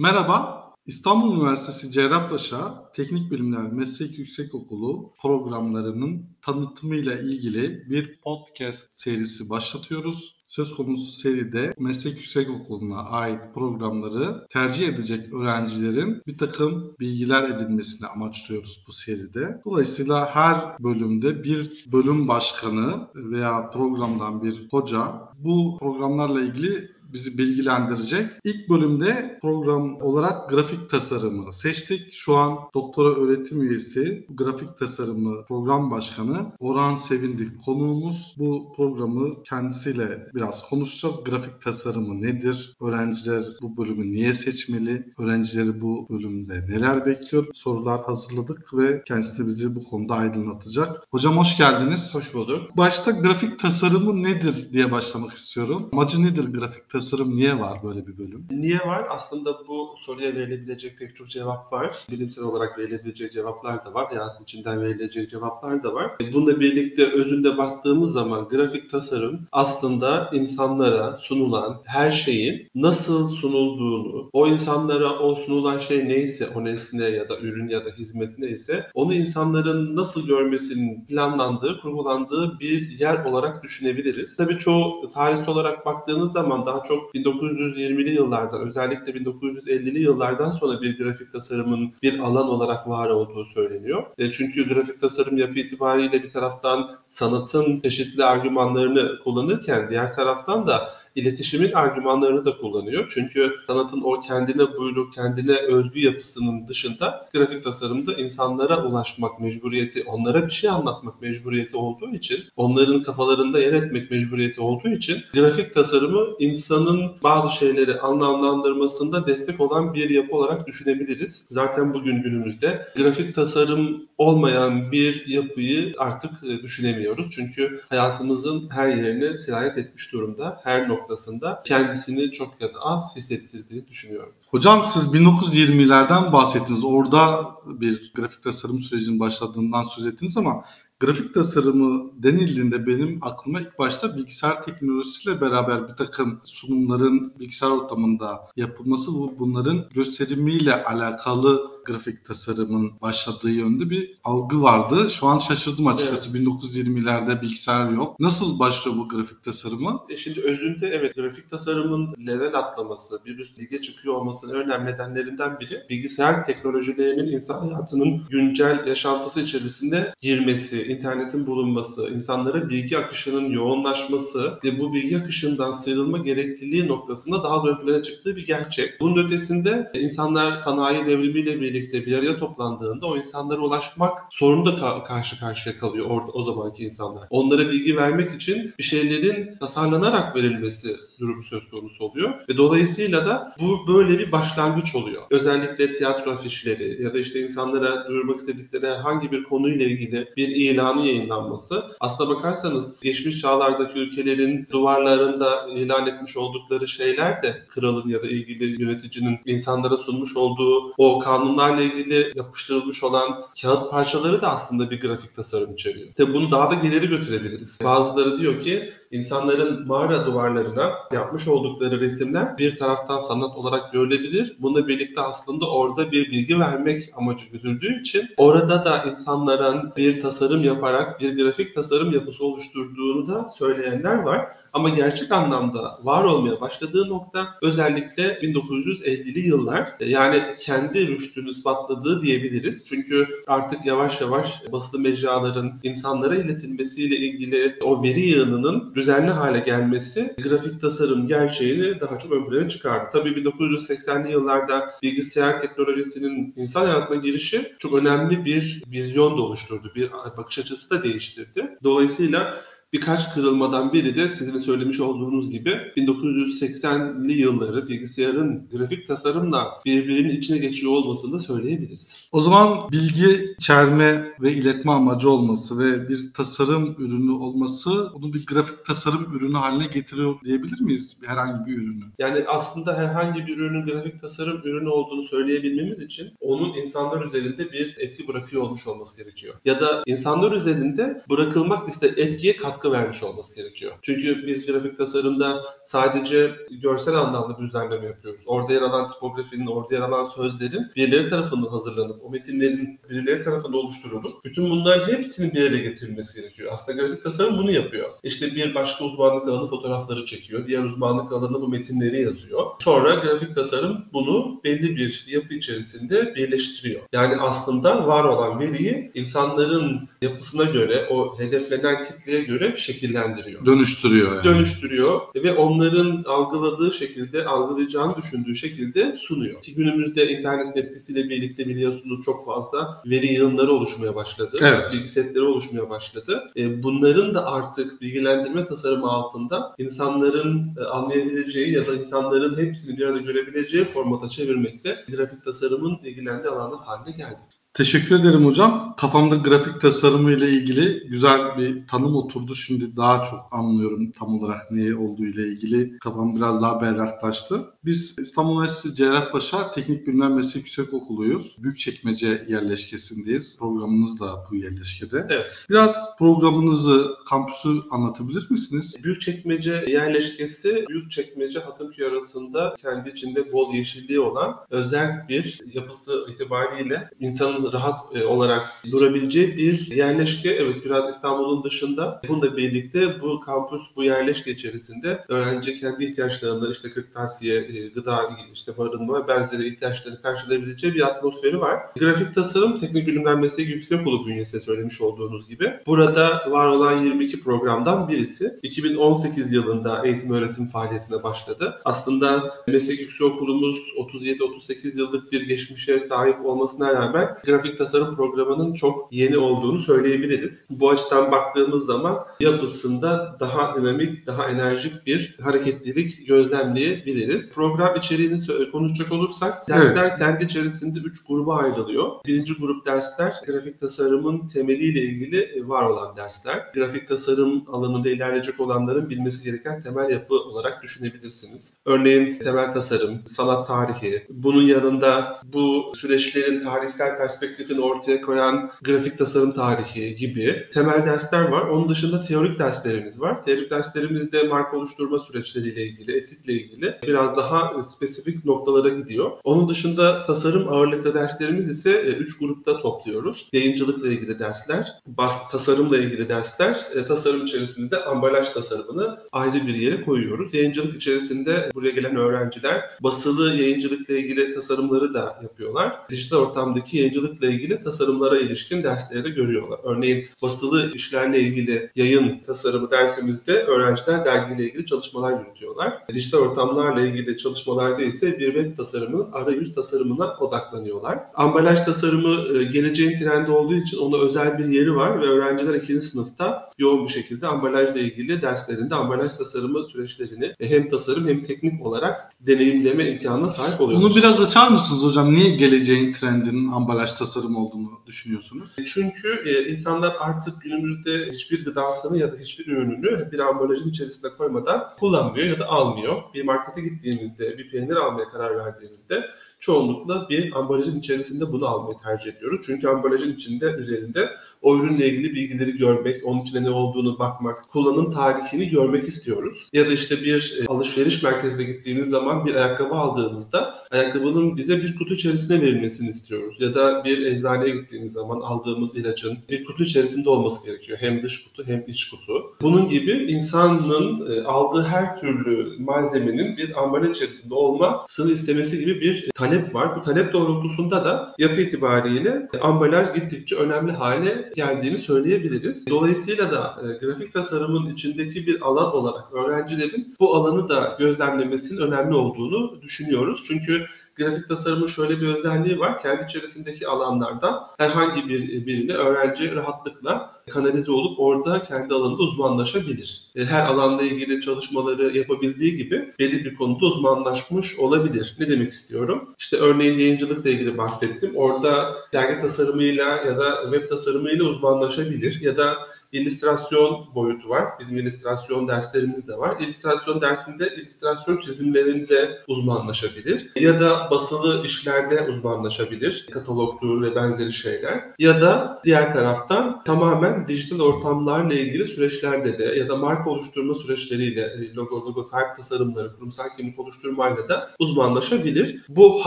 Merhaba, İstanbul Üniversitesi Cerrahpaşa Teknik Bilimler Meslek Yüksekokulu programlarının tanıtımıyla ilgili bir podcast serisi başlatıyoruz. Söz konusu seride meslek yüksekokulu'na ait programları tercih edecek öğrencilerin bir takım bilgiler edinmesini amaçlıyoruz bu seride. Dolayısıyla her bölümde bir bölüm başkanı veya programdan bir hoca bu programlarla ilgili bizi bilgilendirecek. İlk bölümde program olarak grafik tasarımı seçtik. Şu an doktora öğretim üyesi, grafik tasarımı program başkanı Orhan Sevindik konuğumuz. Bu programı kendisiyle biraz konuşacağız. Grafik tasarımı nedir? Öğrenciler bu bölümü niye seçmeli? Öğrencileri bu bölümde neler bekliyor? Sorular hazırladık ve kendisi de bizi bu konuda aydınlatacak. Hocam hoş geldiniz. Hoş bulduk. Başta grafik tasarımı nedir diye başlamak istiyorum. Amacı nedir grafik tasarımı? Tasarım niye var böyle bir bölüm? Niye var? Aslında bu soruya verilebilecek pek çok cevap var. Bilimsel olarak verilebilecek cevaplar da var. Hayatın içinden verilecek cevaplar da var. Bununla birlikte özünde baktığımız zaman grafik tasarım aslında insanlara sunulan her şeyin nasıl sunulduğunu, o insanlara o sunulan şey neyse, o nesne ya da ürün ya da hizmet neyse, onu insanların nasıl görmesinin planlandığı, kurgulandığı bir yer olarak düşünebiliriz. Tabii çoğu tarihsel olarak baktığınız zaman daha çok 1920'li yıllardan özellikle 1950'li yıllardan sonra bir grafik tasarımın bir alan olarak var olduğu söyleniyor. E, çünkü grafik tasarım yapı itibariyle bir taraftan sanatın çeşitli argümanlarını kullanırken diğer taraftan da iletişimin argümanlarını da kullanıyor. Çünkü sanatın o kendine buyruk, kendine özgü yapısının dışında grafik tasarımda insanlara ulaşmak mecburiyeti, onlara bir şey anlatmak mecburiyeti olduğu için, onların kafalarında yer etmek mecburiyeti olduğu için grafik tasarımı insanın bazı şeyleri anlamlandırmasında destek olan bir yapı olarak düşünebiliriz. Zaten bugün günümüzde grafik tasarım olmayan bir yapıyı artık e, düşünemiyoruz. Çünkü hayatımızın her yerine sirayet etmiş durumda. Her noktasında kendisini çok ya da az hissettirdiğini düşünüyorum. Hocam siz 1920'lerden bahsettiniz. Orada bir grafik tasarım sürecinin başladığından söz ettiniz ama grafik tasarımı denildiğinde benim aklıma ilk başta bilgisayar teknolojisiyle beraber bir takım sunumların bilgisayar ortamında yapılması, bunların gösterimiyle alakalı grafik tasarımın başladığı yönde bir algı vardı. Şu an şaşırdım açıkçası. Evet. 1920'lerde bilgisayar yok. Nasıl başlıyor bu grafik tasarımı? E şimdi özünde evet grafik tasarımın level atlaması, bir üst lige çıkıyor olmasının önemli nedenlerinden biri bilgisayar teknolojilerinin insan hayatının güncel yaşantısı içerisinde girmesi, internetin bulunması, insanlara bilgi akışının yoğunlaşması ve bu bilgi akışından sıyrılma gerekliliği noktasında daha da ön plana çıktığı bir gerçek. Bunun ötesinde insanlar sanayi devrimiyle birlikte birlikte bir araya toplandığında o insanlara ulaşmak sorunu ka- karşı karşıya kalıyor orada o zamanki insanlar. Onlara bilgi vermek için bir şeylerin tasarlanarak verilmesi durumu söz konusu oluyor. Ve dolayısıyla da bu böyle bir başlangıç oluyor. Özellikle tiyatro afişleri ya da işte insanlara duyurmak istedikleri herhangi bir konuyla ilgili bir ilanı yayınlanması. Aslına bakarsanız geçmiş çağlardaki ülkelerin duvarlarında ilan etmiş oldukları şeyler de kralın ya da ilgili yöneticinin insanlara sunmuş olduğu o kanunlarla ilgili yapıştırılmış olan kağıt parçaları da aslında bir grafik tasarım içeriyor. Tabi bunu daha da geri götürebiliriz. Bazıları diyor ki insanların mağara duvarlarına yapmış oldukları resimler bir taraftan sanat olarak görülebilir. Bununla birlikte aslında orada bir bilgi vermek amacı güdüldüğü için orada da insanların bir tasarım yaparak bir grafik tasarım yapısı oluşturduğunu da söyleyenler var. Ama gerçek anlamda var olmaya başladığı nokta özellikle 1950'li yıllar yani kendi rüştünü ispatladığı diyebiliriz. Çünkü artık yavaş yavaş basılı mecraların insanlara iletilmesiyle ilgili o veri yığınının düzenli hale gelmesi grafik tasarım gerçeğini daha çok ön plana çıkardı. Tabii 1980'li yıllarda bilgisayar teknolojisinin insan hayatına girişi çok önemli bir vizyon da oluşturdu. Bir bakış açısı da değiştirdi. Dolayısıyla Birkaç kırılmadan biri de sizin söylemiş olduğunuz gibi 1980'li yılları bilgisayarın grafik tasarımla birbirinin içine geçiyor olmasını da söyleyebiliriz. O zaman bilgi içerme ve iletme amacı olması ve bir tasarım ürünü olması onu bir grafik tasarım ürünü haline getiriyor diyebilir miyiz herhangi bir ürünü? Yani aslında herhangi bir ürünün grafik tasarım ürünü olduğunu söyleyebilmemiz için onun insanlar üzerinde bir etki bırakıyor olmuş olması gerekiyor. Ya da insanlar üzerinde bırakılmak iste etkiye kat katkı vermiş olması gerekiyor. Çünkü biz grafik tasarımda sadece görsel anlamda bir düzenleme yapıyoruz. Orada yer alan tipografinin, orada yer alan sözlerin birileri tarafından hazırlanıp, o metinlerin birileri tarafından oluşturulup, bütün bunların hepsinin bir araya getirilmesi gerekiyor. Aslında grafik tasarım bunu yapıyor. İşte bir başka uzmanlık alanı fotoğrafları çekiyor, diğer uzmanlık alanı bu metinleri yazıyor. Sonra grafik tasarım bunu belli bir yapı içerisinde birleştiriyor. Yani aslında var olan veriyi insanların yapısına göre, o hedeflenen kitleye göre şekillendiriyor. Dönüştürüyor yani. Dönüştürüyor ve onların algıladığı şekilde, algılayacağını düşündüğü şekilde sunuyor. Ki günümüzde internet etkisiyle birlikte biliyorsunuz çok fazla veri yığınları oluşmaya başladı. Evet. Bilgi setleri oluşmaya başladı. E, Bunların da artık bilgilendirme tasarımı altında insanların e, anlayabileceği ya da insanların hepsini bir arada görebileceği formata çevirmekte grafik tasarımın ilgilendiği alanlar haline geldi. Teşekkür ederim hocam. Kafamda grafik tasarımı ile ilgili güzel bir tanım oturdu. Şimdi daha çok anlıyorum tam olarak ne olduğu ile ilgili. Kafam biraz daha berraklaştı. Biz İstanbul Üniversitesi Cerrahpaşa Teknik Bilimler Meslek Yüksekokuluyuz. Büyükçekmece yerleşkesindeyiz. Programımız da bu yerleşkede. Evet. Biraz programınızı, kampüsü anlatabilir misiniz? Büyükçekmece yerleşkesi Büyükçekmece Hatımköy arasında kendi içinde bol yeşilliği olan özel bir yapısı itibariyle insanın rahat e, olarak durabileceği bir yerleşke. Evet biraz İstanbul'un dışında. Bununla birlikte bu kampüs, bu yerleşke içerisinde öğrenci kendi ihtiyaçlarını işte kırtasiye, e, gıda, işte barınma ve benzeri ihtiyaçlarını karşılayabileceği bir atmosferi var. Grafik tasarım Teknik Bilimler Mesleği Yüksekokulu bünyesinde söylemiş olduğunuz gibi. Burada var olan 22 programdan birisi. 2018 yılında eğitim öğretim faaliyetine başladı. Aslında meslek yüksekokulumuz 37-38 yıllık bir geçmişe sahip olmasına rağmen grafik tasarım programının çok yeni olduğunu söyleyebiliriz. Bu açıdan baktığımız zaman yapısında daha dinamik, daha enerjik bir hareketlilik gözlemleyebiliriz. Program içeriğini sö- konuşacak olursak dersler kendi içerisinde 3 gruba ayrılıyor. Birinci grup dersler grafik tasarımın temeliyle ilgili e, var olan dersler. Grafik tasarım alanında ilerleyecek olanların bilmesi gereken temel yapı olarak düşünebilirsiniz. Örneğin temel tasarım, sanat tarihi, bunun yanında bu süreçlerin tarihsel perspektifini ortaya koyan grafik tasarım tarihi gibi temel dersler var. Onun dışında teorik derslerimiz var. Teorik derslerimizde marka oluşturma süreçleriyle ilgili, etikle ilgili biraz daha spesifik noktalara gidiyor. Onun dışında tasarım ağırlıklı derslerimiz ise 3 grupta topluyoruz. Yayıncılıkla ilgili dersler, bas tasarımla ilgili dersler, e, tasarım içerisinde de ambalaj tasarımını ayrı bir yere koyuyoruz. Yayıncılık içerisinde buraya gelen öğrenciler basılı yayıncılıkla ilgili tasarımları da yapıyorlar. Dijital ortamdaki yayıncılıkla ilgili tasarımlara ilişkin dersleri de görüyorlar. Örneğin basılı işlerle ilgili yayın tasarımı dersimizde öğrenciler dergiyle ilgili çalışmalar yürütüyorlar. Dijital ortamlarla ilgili çalışmalarda ise bir web tasarımının arayüz tasarımına odaklanıyorlar. Ambalaj tasarımı e, geleceğin trendi olduğu için ona özel bir yeri var ve öğrenciler ikinci sınıfta yoğun bir şekilde ambalajla ilgili derslerinde ambalaj tasarımı süreçlerini e, hem tasarım hem teknik olarak deneyimleme imkanına sahip oluyorlar. Bunu biraz açar mısınız hocam? Niye geleceğin trendinin ambalaj tasarımı olduğunu düşünüyorsunuz? Çünkü e, insanlar artık günümüzde hiçbir gıdasını ya da hiçbir ürününü bir ambalajın içerisine koymadan kullanmıyor ya da almıyor. Bir markete gittiğimizde, bir peynir almaya karar verdiğimizde çoğunlukla bir ambalajın içerisinde bunu almayı tercih ediyoruz. Çünkü ambalajın içinde üzerinde o ürünle ilgili bilgileri görmek, onun içinde ne olduğunu bakmak, kullanım tarihini görmek istiyoruz. Ya da işte bir e, alışveriş merkezine gittiğimiz zaman bir ayakkabı aldığımızda ayakkabının bize bir kutu içerisine verilmesini istiyoruz. Ya da bir eczaneye gittiğimiz zaman aldığımız ilacın bir kutu içerisinde olması gerekiyor. Hem dış kutu hem iç kutu. Bunun gibi insanın e, aldığı her türlü malzemenin bir ambalaj içerisinde olmasını istemesi gibi bir talep var. Bu talep doğrultusunda da yapı itibariyle ambalaj gittikçe önemli hale geldiğini söyleyebiliriz. Dolayısıyla da e, grafik tasarımın içindeki bir alan olarak öğrencilerin bu alanı da gözlemlemesinin önemli olduğunu düşünüyoruz. Çünkü grafik tasarımın şöyle bir özelliği var. Kendi içerisindeki alanlardan herhangi bir birine öğrenci rahatlıkla kanalize olup orada kendi alanında uzmanlaşabilir. E, Her alanla ilgili çalışmaları yapabildiği gibi belli bir konuda uzmanlaşmış olabilir. Ne demek istiyorum? İşte örneğin yayıncılıkla ilgili bahsettim. Orada dergi tasarımıyla ya da web tasarımıyla uzmanlaşabilir ya da illüstrasyon boyutu var. Bizim illüstrasyon derslerimiz de var. İllüstrasyon dersinde illüstrasyon çizimlerinde uzmanlaşabilir. Ya da basılı işlerde uzmanlaşabilir. Katalogdur ve benzeri şeyler. Ya da diğer taraftan tamamen dijital ortamlarla ilgili süreçlerde de ya da marka oluşturma süreçleriyle e, logo, logo, type tasarımları, kurumsal kimlik oluşturmayla da uzmanlaşabilir. Bu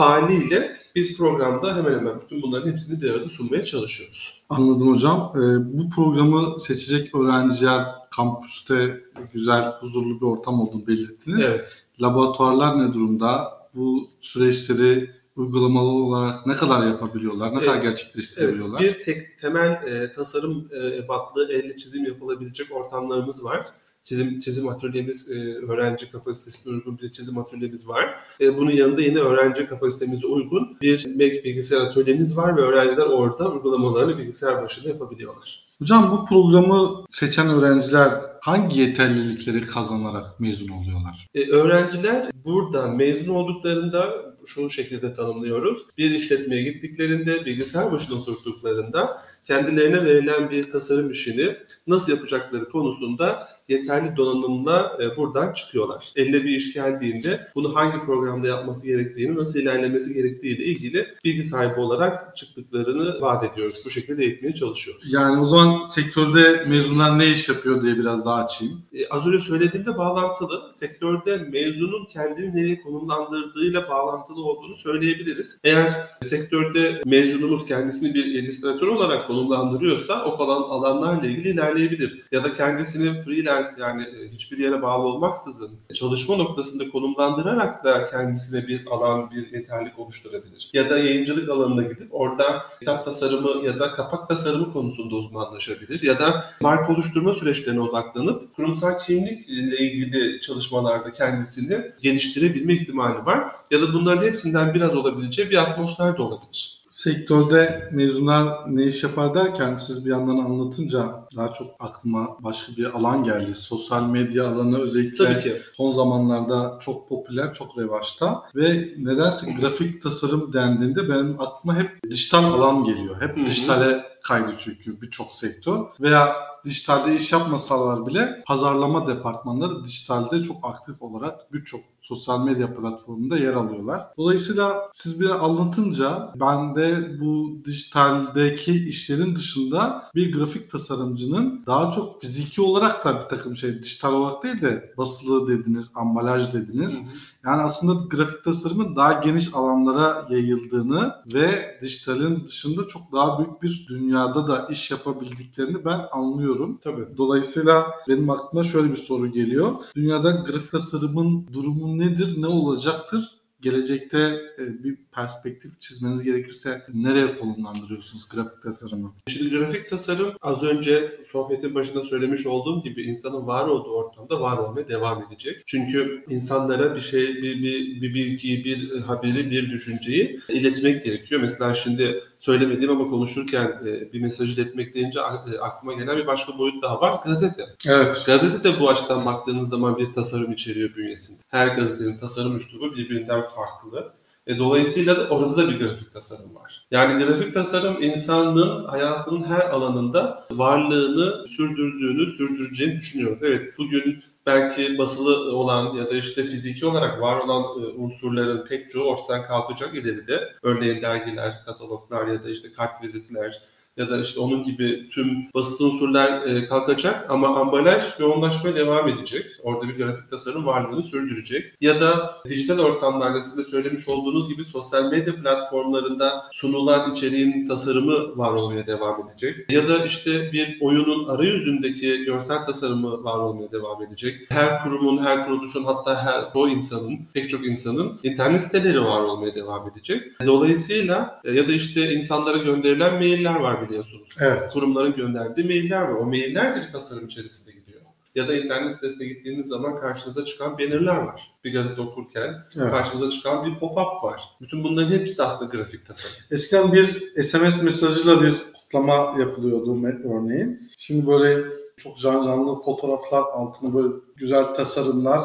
haliyle biz programda hemen hemen bütün bunların hepsini bir arada sunmaya çalışıyoruz. Anladım hocam. Ee, bu programı seçecek öğrenciler kampüste güzel, huzurlu bir ortam olduğunu belirttiniz. Evet. Laboratuvarlar ne durumda? Bu süreçleri uygulamalı olarak ne kadar yapabiliyorlar? Ne kadar Evet. gerçekleştirebiliyorlar? Evet, bir tek temel e, tasarım e, ebatlı elle çizim yapılabilecek ortamlarımız var. Çizim çizim atölyemiz, e, öğrenci kapasitesine uygun bir çizim atölyemiz var. E, bunun yanında yine öğrenci kapasitemize uygun bir Mac bilgisayar atölyemiz var ve öğrenciler orada uygulamalarını bilgisayar başında yapabiliyorlar. Hocam bu programı seçen öğrenciler hangi yeterlilikleri kazanarak mezun oluyorlar? E, öğrenciler buradan mezun olduklarında şu şekilde tanımlıyoruz. Bir işletmeye gittiklerinde, bilgisayar başına oturduklarında kendilerine verilen bir tasarım işini nasıl yapacakları konusunda yeterli donanımla e, buradan çıkıyorlar. Eline bir iş geldiğinde bunu hangi programda yapması gerektiğini, nasıl ilerlemesi gerektiği ile ilgili bilgi sahibi olarak çıktıklarını vaat ediyoruz. Bu şekilde eğitmeye çalışıyoruz. Yani o zaman sektörde mezunlar ne iş yapıyor diye biraz daha açayım. E, az önce söylediğimde bağlantılı. Sektörde mezunun kendini nereye konumlandırdığıyla bağlantılı olduğunu söyleyebiliriz. Eğer sektörde mezunumuz kendisini bir illüstratör olarak konumlandırıyorsa o kalan alanlarla ilgili ilerleyebilir. Ya da kendisini freelance yani e, hiçbir yere bağlı olmaksızın çalışma noktasında konumlandırarak da kendisine bir alan, bir yeterlik oluşturabilir. Ya da yayıncılık alanına gidip orada kitap tasarımı ya da kapak tasarımı konusunda uzmanlaşabilir. Ya da marka oluşturma süreçlerine odaklanıp kurumsal kimlik ile ilgili çalışmalarda kendisini geliştirebilme ihtimali var. Ya da bunların hepsinden biraz olabileceği bir atmosfer de olabilir. Sektörde mezunlar ne iş yapar derken siz bir yandan anlatınca daha çok aklıma başka bir alan geldi. Sosyal medya alanı özellikle son zamanlarda çok popüler, çok revaçta ve nedense grafik tasarım dendiğinde benim aklıma hep dijital alan geliyor. Hep dijitale kaydı çünkü birçok sektör veya dijitalde iş yapmasalar bile pazarlama departmanları dijitalde çok aktif olarak birçok sosyal medya platformunda yer alıyorlar. Dolayısıyla siz bir anlatınca ben de bu dijitaldeki işlerin dışında bir grafik tasarımcının daha çok fiziki olarak da bir takım şey dijital olarak değil de basılı dediniz, ambalaj dediniz. Yani aslında grafik tasarımın daha geniş alanlara yayıldığını ve dijitalin dışında çok daha büyük bir dünyada da iş yapabildiklerini ben anlıyorum. Tabii. Dolayısıyla benim aklıma şöyle bir soru geliyor. Dünyada grafik tasarımın durumu nedir, ne olacaktır? Gelecekte e, bir perspektif çizmeniz gerekirse nereye konumlandırıyorsunuz grafik tasarımı? Şimdi grafik tasarım az önce sohbetin başında söylemiş olduğum gibi insanın var olduğu ortamda var olmaya devam edecek. Çünkü insanlara bir şey, bir, bir, bir bilgiyi, bir haberi, bir düşünceyi iletmek gerekiyor. Mesela şimdi söylemediğim ama konuşurken e, bir mesajı iletmek deyince e, aklıma gelen bir başka boyut daha var. Gazete. Evet. Gazete de bu açıdan baktığınız zaman bir tasarım içeriyor bünyesinde. Her gazetenin tasarım üslubu birbirinden farklı. E, dolayısıyla da orada da bir grafik tasarım var. Yani grafik tasarım insanlığın hayatının her alanında varlığını sürdürdüğünü, sürdüreceğini düşünüyorum. Evet bugün belki basılı olan ya da işte fiziki olarak var olan e, unsurların pek çoğu ortadan kalkacak ileride. Örneğin dergiler, kataloglar ya da işte kart vizitler ya da işte onun gibi tüm basit unsurlar e, kalkacak ama ambalaj yoğunlaşmaya devam edecek. Orada bir grafik tasarım varlığını sürdürecek. Ya da dijital ortamlarda siz de söylemiş olduğunuz gibi sosyal medya platformlarında sunulan içeriğin tasarımı var olmaya devam edecek. Ya da işte bir oyunun arayüzündeki görsel tasarımı var olmaya devam edecek. Her kurumun, her kuruluşun hatta her o insanın, pek çok insanın internet siteleri var olmaya devam edecek. Dolayısıyla e, ya da işte insanlara gönderilen mailler var biliyorsunuz. Evet. Kurumların gönderdiği mailler var. O mailler de bir tasarım içerisinde gidiyor. Ya da internet sitesine gittiğiniz zaman karşınıza çıkan bannerler var. Bir gazete okurken evet. karşınıza çıkan bir pop-up var. Bütün bunların hepsi de aslında grafik tasarım. Eskiden bir SMS mesajıyla bir kutlama yapılıyordu örneğin. Şimdi böyle çok can canlı fotoğraflar altına böyle güzel tasarımlar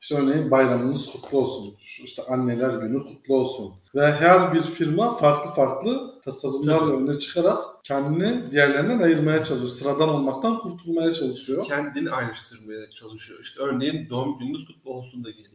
İşte örneğin bayramınız kutlu olsun. Şu işte anneler günü kutlu olsun. Ve her bir firma farklı farklı tasarımlarla öne çıkarak kendini diğerlerinden ayırmaya çalışıyor. Sıradan olmaktan kurtulmaya çalışıyor. Kendini ayrıştırmaya çalışıyor. İşte örneğin doğum gününüz kutlu olsun da geliyor.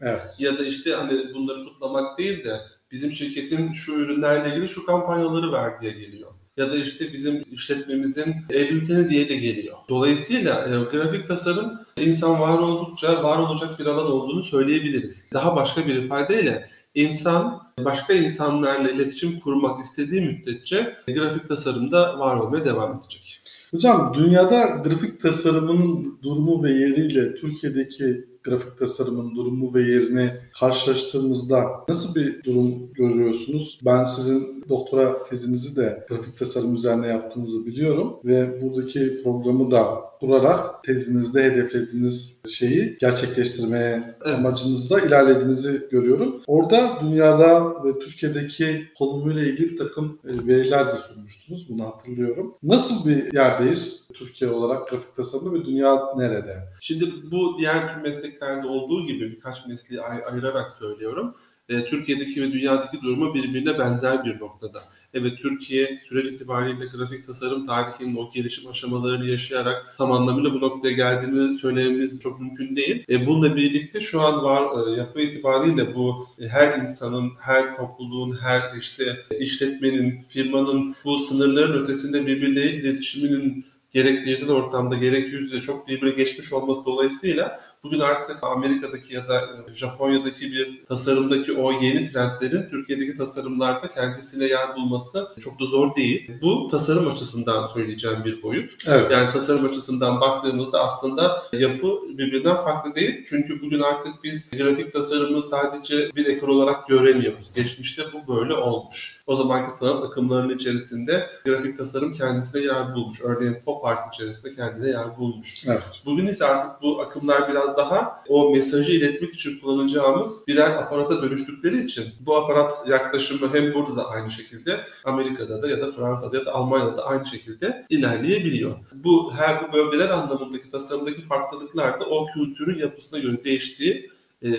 Evet. Ya da işte hani bunları kutlamak değil de bizim şirketin şu ürünlerle ilgili şu kampanyaları ver diye geliyor. Ya da işte bizim işletmemizin e-bülteni diye de geliyor. Dolayısıyla e, grafik tasarım insan var oldukça var olacak bir alan olduğunu söyleyebiliriz. Daha başka bir ifadeyle insan başka insanlarla iletişim kurmak istediği müddetçe grafik tasarımda var olmaya devam edecek. Hocam dünyada grafik tasarımının durumu ve yeriyle Türkiye'deki grafik tasarımın durumu ve yerini karşılaştırdığımızda nasıl bir durum görüyorsunuz? Ben sizin doktora tezinizi de grafik tasarım üzerine yaptığınızı biliyorum ve buradaki programı da kurarak tezinizde hedeflediğiniz şeyi gerçekleştirmeye Evet. amacınızda ilerlediğinizi görüyorum. Orada dünyada ve Türkiye'deki konumuyla ilgili bir takım e, veriler de sunmuştunuz. Bunu hatırlıyorum. Nasıl bir yerdeyiz Türkiye olarak grafik tasarımda ve dünya nerede? Şimdi bu diğer tüm mesleklerde olduğu gibi birkaç mesleği ay- ayırarak söylüyorum. E, Türkiye'deki ve dünyadaki durumu birbirine benzer bir noktada. Evet Türkiye süreç itibariyle grafik tasarım tarihinin o gelişim aşamalarını yaşayarak tam anlamıyla bu noktaya geldiğini söylememiz çok mümkün değil. E, bununla birlikte şu an var e, yapı itibariyle bu e, her insanın, her topluluğun, her işte işletmenin, firmanın bu sınırların ötesinde birbirleriyle iletişiminin gerek dijital ortamda gerek yüz yüze çok birbirine geçmiş olması dolayısıyla bugün artık Amerika'daki ya da Japonya'daki bir tasarımdaki o yeni trendlerin Türkiye'deki tasarımlarda kendisine yer bulması çok da zor değil. Bu tasarım açısından söyleyeceğim bir boyut. Evet. Yani tasarım açısından baktığımızda aslında yapı birbirinden farklı değil. Çünkü bugün artık biz grafik tasarımı sadece bir ekol olarak göremiyoruz. Geçmişte bu böyle olmuş. O zamanki sanat akımlarının içerisinde grafik tasarım kendisine yer bulmuş. Örneğin pop art içerisinde kendine yer bulmuş. Evet. Bugün ise artık bu akımlar biraz daha o mesajı iletmek için kullanacağımız birer aparata dönüştükleri için bu aparat yaklaşımı hem burada da aynı şekilde Amerika'da da ya da Fransa'da ya da Almanya'da da aynı şekilde ilerleyebiliyor. Bu her bu bölgeler anlamındaki tasarımdaki farklılıklar da o kültürün yapısına göre değiştiği e,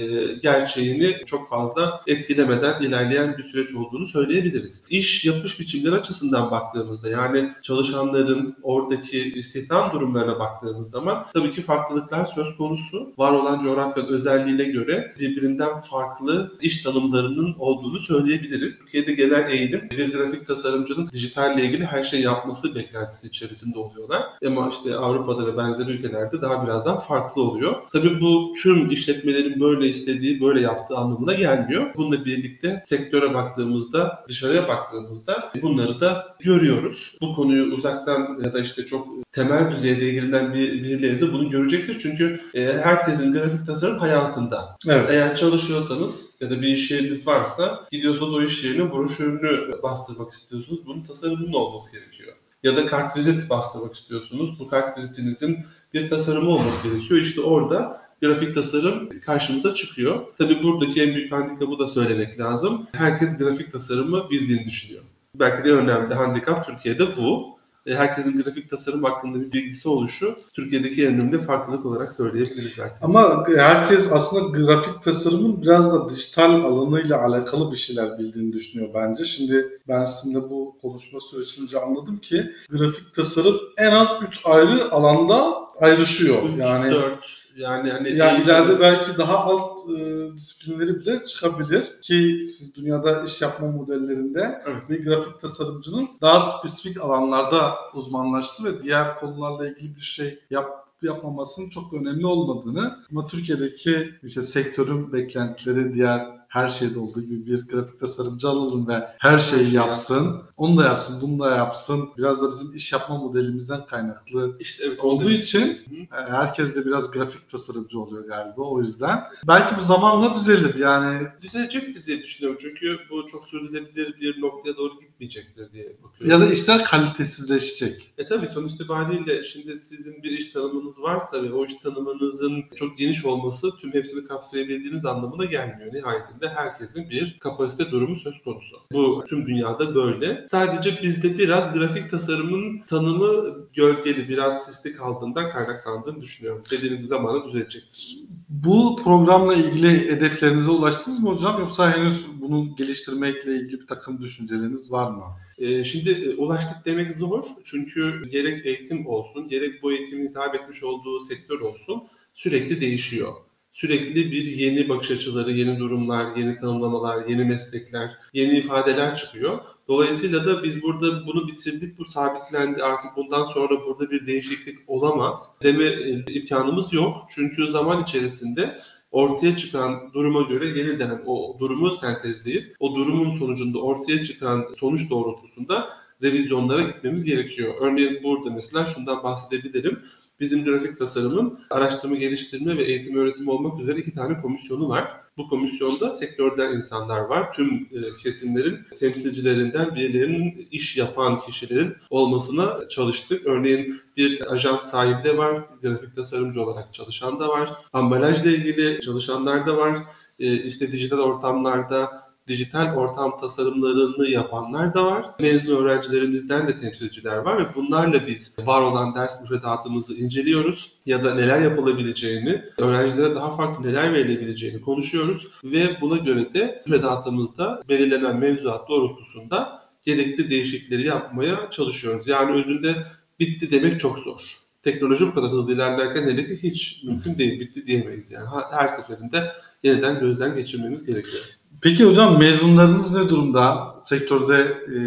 gerçeğini çok fazla etkilemeden ilerleyen bir süreç olduğunu söyleyebiliriz. İş yapış biçimleri açısından baktığımızda yani çalışanların oradaki istihdam durumlarına baktığımız zaman tabii ki farklılıklar söz konusu. Var olan coğrafyanın özelliğine göre birbirinden farklı iş tanımlarının olduğunu söyleyebiliriz. Türkiye'de genel eğilim bir grafik tasarımcının dijitalle ilgili her şey yapması beklentisi içerisinde oluyorlar. Ama işte Avrupa'da ve benzeri ülkelerde daha birazdan farklı oluyor. Tabii bu tüm işletmelerin böyle istediği, böyle yaptığı anlamına gelmiyor. Bununla birlikte sektöre baktığımızda, dışarıya baktığımızda bunları da görüyoruz. Bu konuyu uzaktan ya da işte çok temel düzeyde ilgilenen bir, birileri de bunu görecektir. Çünkü e, herkesin grafik tasarım hayatında. Evet. Eğer çalışıyorsanız ya da bir iş yeriniz varsa gidiyorsanız o iş yerine broşürünü bastırmak istiyorsunuz. Bunun tasarımının olması gerekiyor. Ya da kartvizit bastırmak istiyorsunuz. Bu kartvizitinizin bir tasarımı olması gerekiyor. İşte orada grafik tasarım karşımıza çıkıyor. Tabii buradaki en büyük handikapı da söylemek lazım. Herkes grafik tasarımı bildiğini düşünüyor. Belki de önemli handikap Türkiye'de bu. E, Herkesin grafik tasarım hakkında bir bilgisi oluşu Türkiye'deki en önemli farklılık olarak söyleyebiliriz belki. Ama herkes aslında grafik tasarımın biraz da dijital alanıyla alakalı bir şeyler bildiğini düşünüyor bence. Şimdi ben sizinle bu konuşma süresince anladım ki grafik tasarım en az 3 ayrı alanda ayrışıyor. 3, yani 4 yani hani yani ileride belki daha alt e, disiplinleri bile çıkabilir ki siz dünyada iş yapma modellerinde Evet. bir grafik tasarımcının daha spesifik alanlarda uzmanlaştı ve diğer konularla ilgili bir şey yap yapmamasının çok önemli olmadığını ama Türkiye'deki işte sektörün beklentileri diğer her şeyde olduğu gibi bir grafik tasarımcı alalım ve her şeyi şey yapsın. Onu da yapsın, bunu da yapsın. Biraz da bizim iş yapma modelimizden kaynaklı işte evet olduğu için Hı. e, herkes de biraz grafik tasarımcı oluyor galiba o yüzden. Belki bu zamanla düzelir yani. düzelecektir diye düşünüyorum. Çünkü bu çok sürdürülebilir bir noktaya doğru gitmeyecektir diye bakıyorum. Ya da işler kalitesizleşecek. E tabii sonuç itibariyle şimdi sizin bir iş tanımınız varsa ve o iş tanımınızın çok geniş olması tüm hepsini kapsayabildiğiniz anlamına gelmiyor. Nihayetinde herkesin bir kapasite durumu söz konusu. Bu tüm dünyada böyle. Sadece bizde biraz grafik tasarımın tanımı gölgeli, biraz sisli kaldığından kaynaklandığını düşünüyorum. Dediğiniz bir zamanda düzelecektir. Bu programla ilgili hedeflerinize ulaştınız mı hocam yoksa henüz bunu geliştirmekle ilgili bir takım düşünceleriniz var mı? Ee, şimdi e, ulaştık demek zor çünkü gerek eğitim olsun gerek bu eğitimin hitap etmiş olduğu sektör olsun sürekli değişiyor. Sürekli bir yeni bakış açıları, yeni durumlar, yeni tanımlamalar, yeni meslekler, yeni ifadeler çıkıyor. Dolayısıyla da biz burada bunu bitirdik, bu sabitlendi. Artık bundan sonra burada bir değişiklik olamaz deme e, imkanımız yok. Çünkü zaman içerisinde ortaya çıkan duruma göre yeniden o durumu sentezleyip o durumun sonucunda ortaya çıkan sonuç doğrultusunda revizyonlara gitmemiz gerekiyor. Örneğin burada mesela şundan bahsedebilirim. Bizim grafik tasarımın araştırma, geliştirme ve eğitim öğretim olmak üzere iki tane komisyonu var. Bu komisyonda sektörden insanlar var. Tüm e, kesimlerin temsilcilerinden birilerinin iş yapan kişilerin olmasına çalıştık. Örneğin bir ajans sahibi de var, grafik tasarımcı olarak çalışan da var, ambalajla ilgili çalışanlar da var. E, işte dijital ortamlarda dijital ortam tasarımlarını yapanlar da var. Mezun öğrencilerimizden de temsilciler var ve bunlarla biz var olan ders müfredatımızı inceliyoruz ya da neler yapılabileceğini, öğrencilere daha farklı neler verilebileceğini konuşuyoruz ve buna göre de müfredatımızda belirlenen mevzuat doğrultusunda gerekli değişiklikleri yapmaya çalışıyoruz. Yani özünde bitti demek çok zor. Teknoloji bu kadar hızlı ilerlerken hele ki hiç mümkün değil, bitti diyemeyiz yani. Her seferinde yeniden gözden geçirmemiz gerekiyor. Peki hocam mezunlarınız ne durumda? Sektörde e,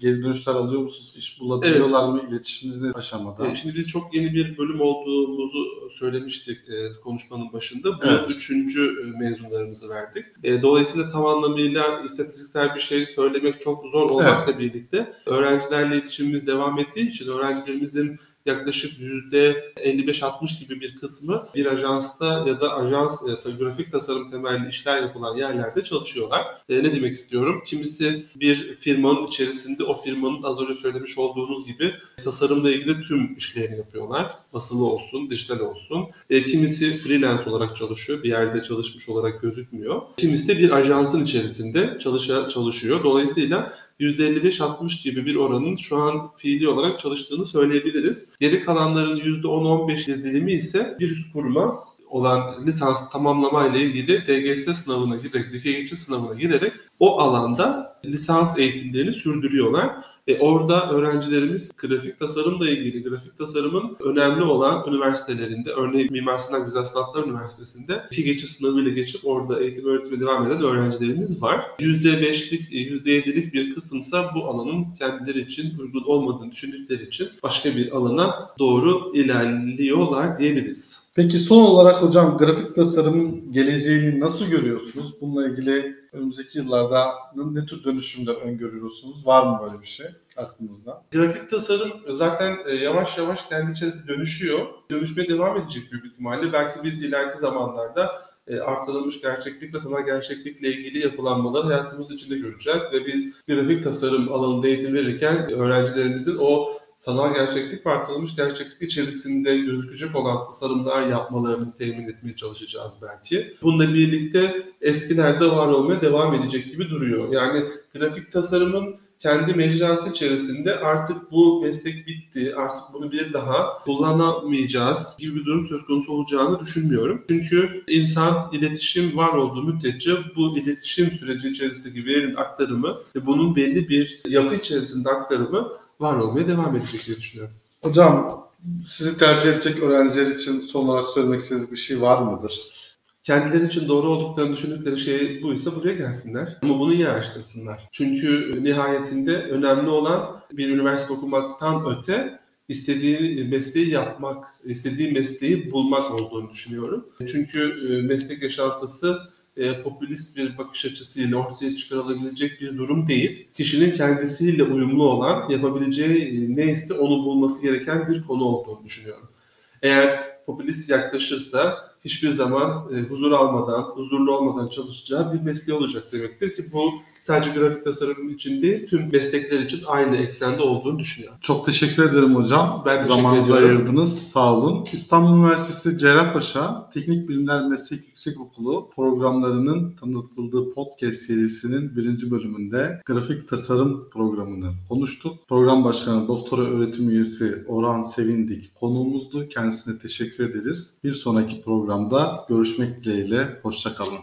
geri dönüşler alıyor musunuz? İş bulabiliyorlar evet. mı? İletişiminiz ne aşamada? E, şimdi biz çok yeni bir bölüm olduğumuzu söylemiştik e, konuşmanın başında. Bu evet. üçüncü e, mezunlarımızı verdik. E, dolayısıyla tam anlamıyla istatistiksel bir şey söylemek çok zor olmakla evet. birlikte öğrencilerle iletişimimiz devam ettiği için öğrencilerimizin yaklaşık %55-60 gibi bir kısmı bir ajansta ya da ajans ya da grafik tasarım temelli işler yapılan yerlerde çalışıyorlar. E, ne demek istiyorum? Kimisi bir firmanın içerisinde o firmanın az önce söylemiş olduğunuz gibi tasarımla ilgili tüm işlerini yapıyorlar. Basılı olsun, dijital olsun. E, kimisi freelance olarak çalışıyor. Bir yerde çalışmış olarak gözükmüyor. Kimisi de bir ajansın içerisinde çalışa, çalışıyor. Dolayısıyla %55-60 gibi bir oranın şu an fiili olarak çalıştığını söyleyebiliriz. Geri kalanların %10-15 bir dilimi ise bir üst kuruma olan lisans tamamlama ile ilgili DGS sınavına girerek, dikey geçiş sınavına girerek o alanda lisans eğitimlerini sürdürüyorlar. E orada öğrencilerimiz grafik tasarımla ilgili, grafik tasarımın önemli olan üniversitelerinde, örneğin Mimar Sinan Güzel Sanatlar Üniversitesi'nde iki geçiş sınavıyla geçip orada eğitim öğretime devam eden öğrencilerimiz var. %5'lik, %7'lik bir kısımsa bu alanın kendileri için uygun olmadığını düşündükleri için başka bir alana doğru ilerliyorlar diyebiliriz. Peki son olarak hocam grafik tasarımın geleceğini nasıl görüyorsunuz? Bununla ilgili önümüzdeki yıllarda ne tür dönüşümler öngörüyorsunuz? Var mı böyle bir şey aklınızda? Grafik tasarım zaten e, yavaş yavaş kendi içerisinde dönüşüyor. Dönüşmeye devam edecek büyük ihtimalle. Belki biz ileriki zamanlarda e, artırılmış gerçeklikle sanal gerçeklikle ilgili yapılanmaları hayatımız içinde göreceğiz ve biz grafik tasarım alanında eğitim verirken öğrencilerimizin o sanal gerçeklik ve gerçeklik içerisinde gözükecek olan tasarımlar yapmalarını temin etmeye çalışacağız belki. Bununla birlikte eskilerde var olmaya devam edecek gibi duruyor. Yani grafik tasarımın kendi mecrası içerisinde artık bu meslek bitti, artık bunu bir daha kullanamayacağız gibi bir durum söz konusu olacağını düşünmüyorum. Çünkü insan iletişim var olduğu müddetçe bu iletişim süreci içerisindeki verinin aktarımı ve bunun belli bir yapı içerisinde aktarımı var olmaya devam edecek diye düşünüyorum. Hocam sizi tercih edecek öğrenciler için son olarak söylemek istediğiniz bir şey var mıdır? Kendileri için doğru olduklarını düşündükleri şey buysa buraya gelsinler. Ama bunu iyi araştırsınlar. Çünkü nihayetinde önemli olan bir üniversite okumaktan öte istediği mesleği yapmak, istediği mesleği bulmak olduğunu düşünüyorum. Çünkü e, meslek yaşantısı e, popülist bir bakış açısıyla ortaya çıkarılabilecek bir durum değil. Kişinin kendisiyle uyumlu olan, yapabileceği e, neyse onu bulması gereken bir konu olduğunu düşünüyorum. Eğer popülist yaklaşırsa hiçbir zaman e, huzur almadan, huzurlu olmadan çalışacağı bir mesleği olacak demektir ki bu sadece grafik tasarım için değil tüm meslekler için aynı eksende olduğunu düşünüyorum. Çok teşekkür ederim hocam. Ben Zamanınızı ayırdınız. Sağ olun. İstanbul Üniversitesi Cerrahpaşa Teknik Bilimler Meslek Yüksekokulu programlarının tanıtıldığı podcast serisinin birinci bölümünde grafik tasarım programını konuştuk. Program Başkanı Doktora Öğretim Üyesi Orhan Sevindik konuğumuzdu. Kendisine teşekkür ederiz. Bir sonraki programda görüşmek dileğiyle. Hoşçakalın.